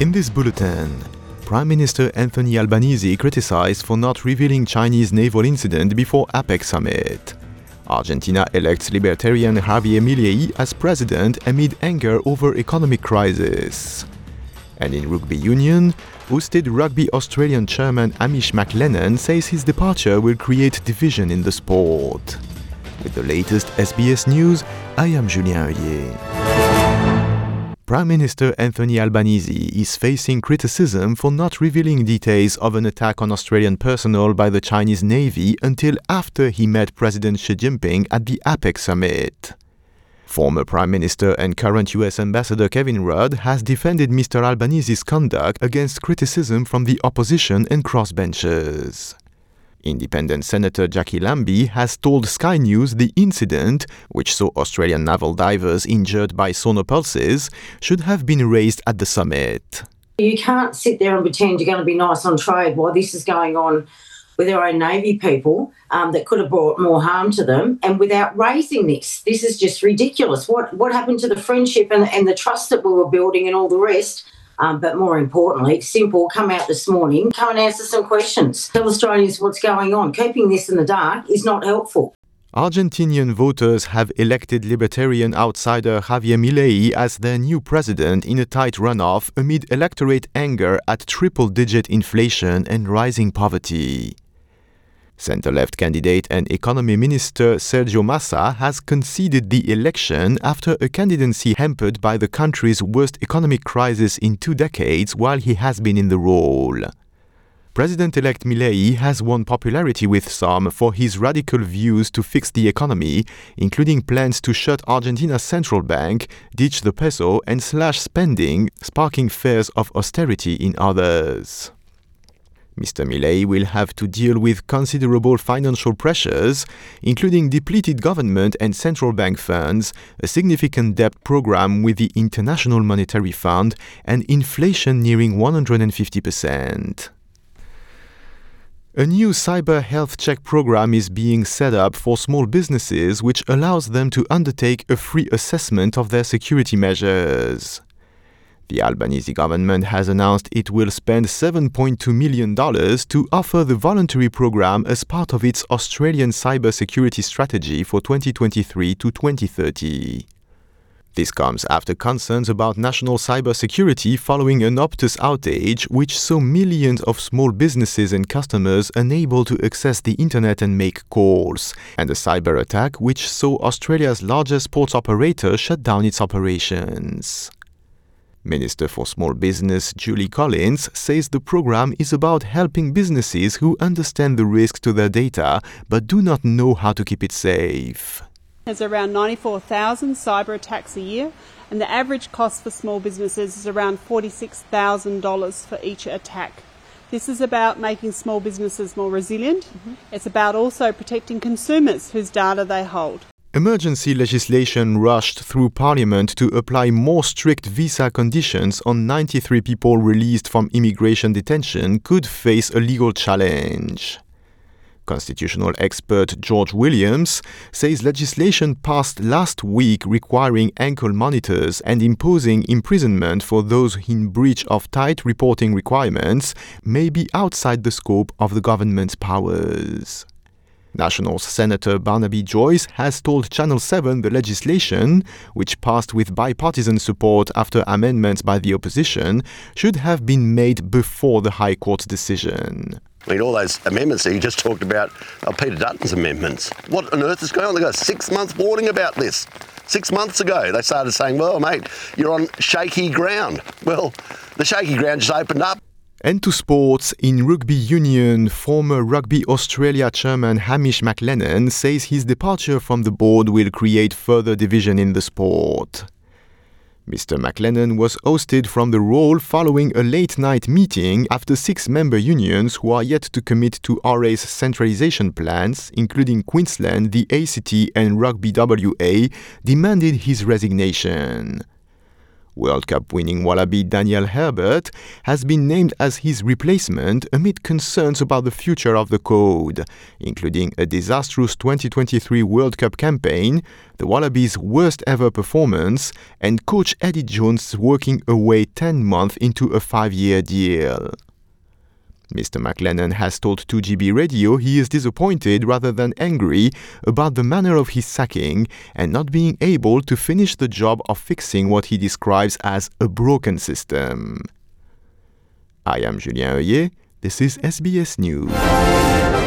In this bulletin, Prime Minister Anthony Albanese criticized for not revealing Chinese naval incident before APEC summit. Argentina elects libertarian Javier Milei as president amid anger over economic crisis. And in rugby union, ousted Rugby Australian chairman Hamish McLennan says his departure will create division in the sport. With the latest SBS news, I am Julien Heulier. Prime Minister Anthony Albanese is facing criticism for not revealing details of an attack on Australian personnel by the Chinese Navy until after he met President Xi Jinping at the APEC summit. Former Prime Minister and current US Ambassador Kevin Rudd has defended Mr. Albanese's conduct against criticism from the opposition and crossbenchers. Independent Senator Jacqui Lambie has told Sky News the incident, which saw Australian naval divers injured by sonar pulses, should have been raised at the summit. You can't sit there and pretend you're going to be nice on trade while this is going on with our own Navy people um, that could have brought more harm to them and without raising this. This is just ridiculous. What, what happened to the friendship and, and the trust that we were building and all the rest? Um, but more importantly, simple, come out this morning, come and answer some questions. Tell Australians what's going on. Keeping this in the dark is not helpful. Argentinian voters have elected libertarian outsider Javier Milei as their new president in a tight runoff amid electorate anger at triple digit inflation and rising poverty. Center left candidate and economy minister Sergio Massa has conceded the election after a candidacy hampered by the country's worst economic crisis in two decades while he has been in the role. President elect Milei has won popularity with some for his radical views to fix the economy, including plans to shut Argentina's central bank, ditch the peso, and slash spending, sparking fears of austerity in others. Mr. Milei will have to deal with considerable financial pressures, including depleted government and central bank funds, a significant debt program with the International Monetary Fund, and inflation nearing 150%. A new cyber health check program is being set up for small businesses, which allows them to undertake a free assessment of their security measures. The Albanese government has announced it will spend $7.2 million to offer the voluntary program as part of its Australian cybersecurity strategy for 2023 to 2030. This comes after concerns about national cybersecurity following an Optus outage, which saw millions of small businesses and customers unable to access the internet and make calls, and a cyber attack which saw Australia's largest sports operator shut down its operations. Minister for Small Business Julie Collins says the program is about helping businesses who understand the risks to their data but do not know how to keep it safe. There's around 94,000 cyber attacks a year, and the average cost for small businesses is around $46,000 for each attack. This is about making small businesses more resilient. Mm-hmm. It's about also protecting consumers whose data they hold. Emergency legislation rushed through Parliament to apply more strict visa conditions on 93 people released from immigration detention could face a legal challenge. Constitutional expert George Williams says legislation passed last week requiring ankle monitors and imposing imprisonment for those in breach of tight reporting requirements may be outside the scope of the government's powers. Nationals Senator Barnaby Joyce has told Channel 7 the legislation, which passed with bipartisan support after amendments by the opposition, should have been made before the High Court's decision. I mean, all those amendments that you just talked about are Peter Dutton's amendments. What on earth is going on? They got a six months warning about this. Six months ago, they started saying, well, mate, you're on shaky ground. Well, the shaky ground just opened up. And to sports, in rugby union, former Rugby Australia chairman Hamish McLennan says his departure from the board will create further division in the sport. Mr. McLennan was ousted from the role following a late night meeting after six member unions who are yet to commit to RA's centralisation plans, including Queensland, the ACT, and Rugby WA, demanded his resignation. World Cup winning Wallaby Daniel Herbert has been named as his replacement amid concerns about the future of the code, including a disastrous 2023 World Cup campaign, the Wallabies' worst ever performance, and coach Eddie Jones working away 10 months into a five year deal. Mr. McLennan has told 2GB Radio he is disappointed rather than angry about the manner of his sacking and not being able to finish the job of fixing what he describes as a broken system. I am Julien Heuillet. This is SBS News.